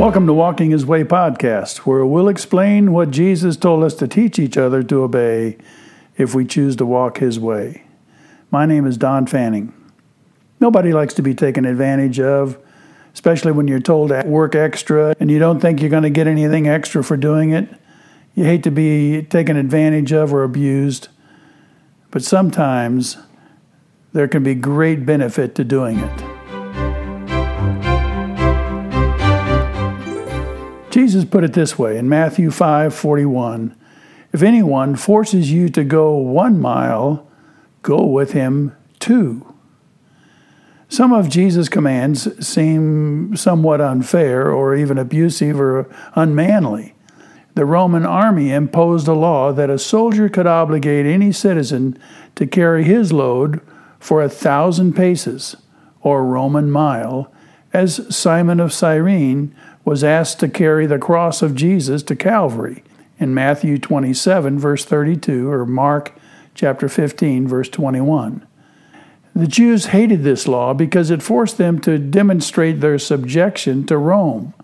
Welcome to Walking His Way podcast, where we'll explain what Jesus told us to teach each other to obey if we choose to walk His way. My name is Don Fanning. Nobody likes to be taken advantage of, especially when you're told to work extra and you don't think you're going to get anything extra for doing it. You hate to be taken advantage of or abused, but sometimes there can be great benefit to doing it. Jesus put it this way in Matthew 5:41, if anyone forces you to go 1 mile, go with him 2. Some of Jesus' commands seem somewhat unfair or even abusive or unmanly. The Roman army imposed a law that a soldier could obligate any citizen to carry his load for a thousand paces, or Roman mile, as Simon of Cyrene was asked to carry the cross of Jesus to Calvary in Matthew 27, verse 32, or Mark chapter 15, verse 21. The Jews hated this law because it forced them to demonstrate their subjection to Rome.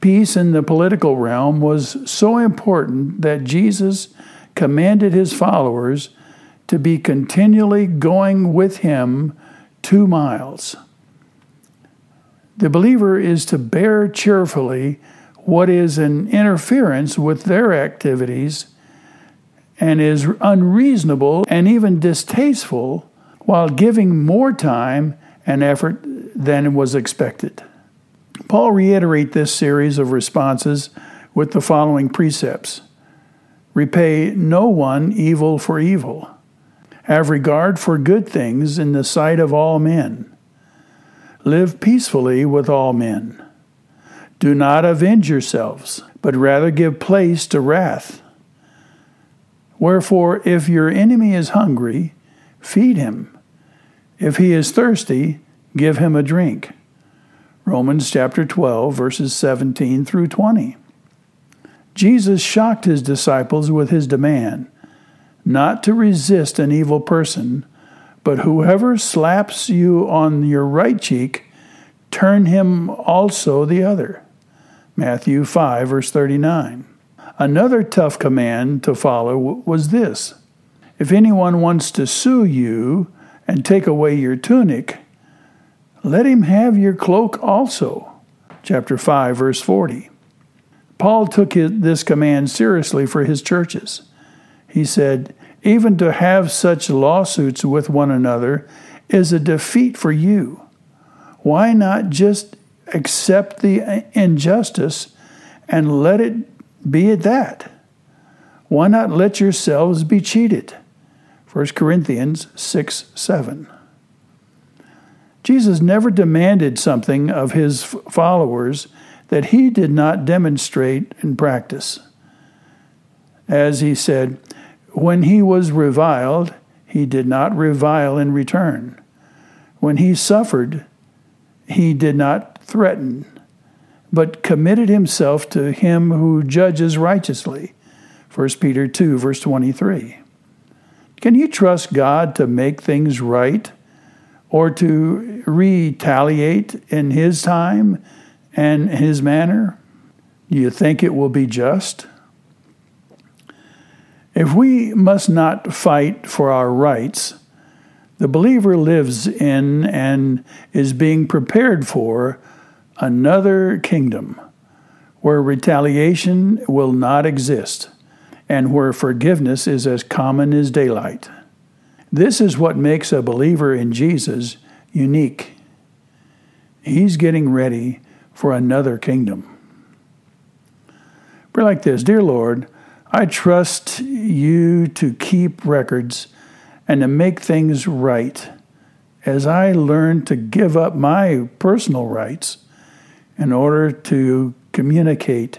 Peace in the political realm was so important that Jesus commanded his followers to be continually going with him two miles. The believer is to bear cheerfully what is an interference with their activities and is unreasonable and even distasteful while giving more time and effort than was expected. Paul reiterates this series of responses with the following precepts Repay no one evil for evil. Have regard for good things in the sight of all men. Live peacefully with all men. Do not avenge yourselves, but rather give place to wrath. Wherefore, if your enemy is hungry, feed him. If he is thirsty, give him a drink. Romans chapter 12, verses 17 through 20. Jesus shocked his disciples with his demand not to resist an evil person, but whoever slaps you on your right cheek, turn him also the other. Matthew 5, verse 39. Another tough command to follow was this If anyone wants to sue you and take away your tunic, let him have your cloak also. Chapter 5, verse 40. Paul took this command seriously for his churches. He said, even to have such lawsuits with one another is a defeat for you. Why not just accept the injustice and let it be at that? Why not let yourselves be cheated? 1 Corinthians 6 7. Jesus never demanded something of his followers that he did not demonstrate in practice. As he said, when he was reviled, he did not revile in return. When he suffered, he did not threaten, but committed himself to him who judges righteously. 1 Peter 2, verse 23. Can you trust God to make things right or to retaliate in His time and His manner? Do you think it will be just? If we must not fight for our rights, the believer lives in and is being prepared for another kingdom where retaliation will not exist and where forgiveness is as common as daylight. This is what makes a believer in Jesus unique. He's getting ready for another kingdom. Pray like this Dear Lord, I trust you to keep records and to make things right as I learn to give up my personal rights in order to communicate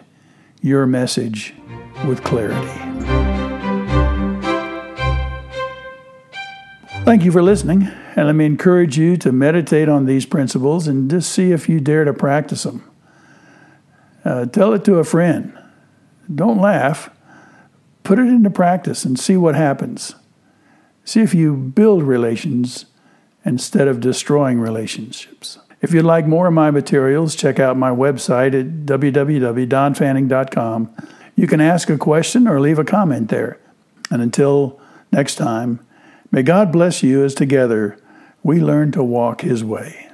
your message with clarity. Thank you for listening, and let me encourage you to meditate on these principles and just see if you dare to practice them. Uh, tell it to a friend. Don't laugh Put it into practice and see what happens. See if you build relations instead of destroying relationships. If you'd like more of my materials, check out my website at www.donfanning.com. You can ask a question or leave a comment there. And until next time, may God bless you as together we learn to walk His way.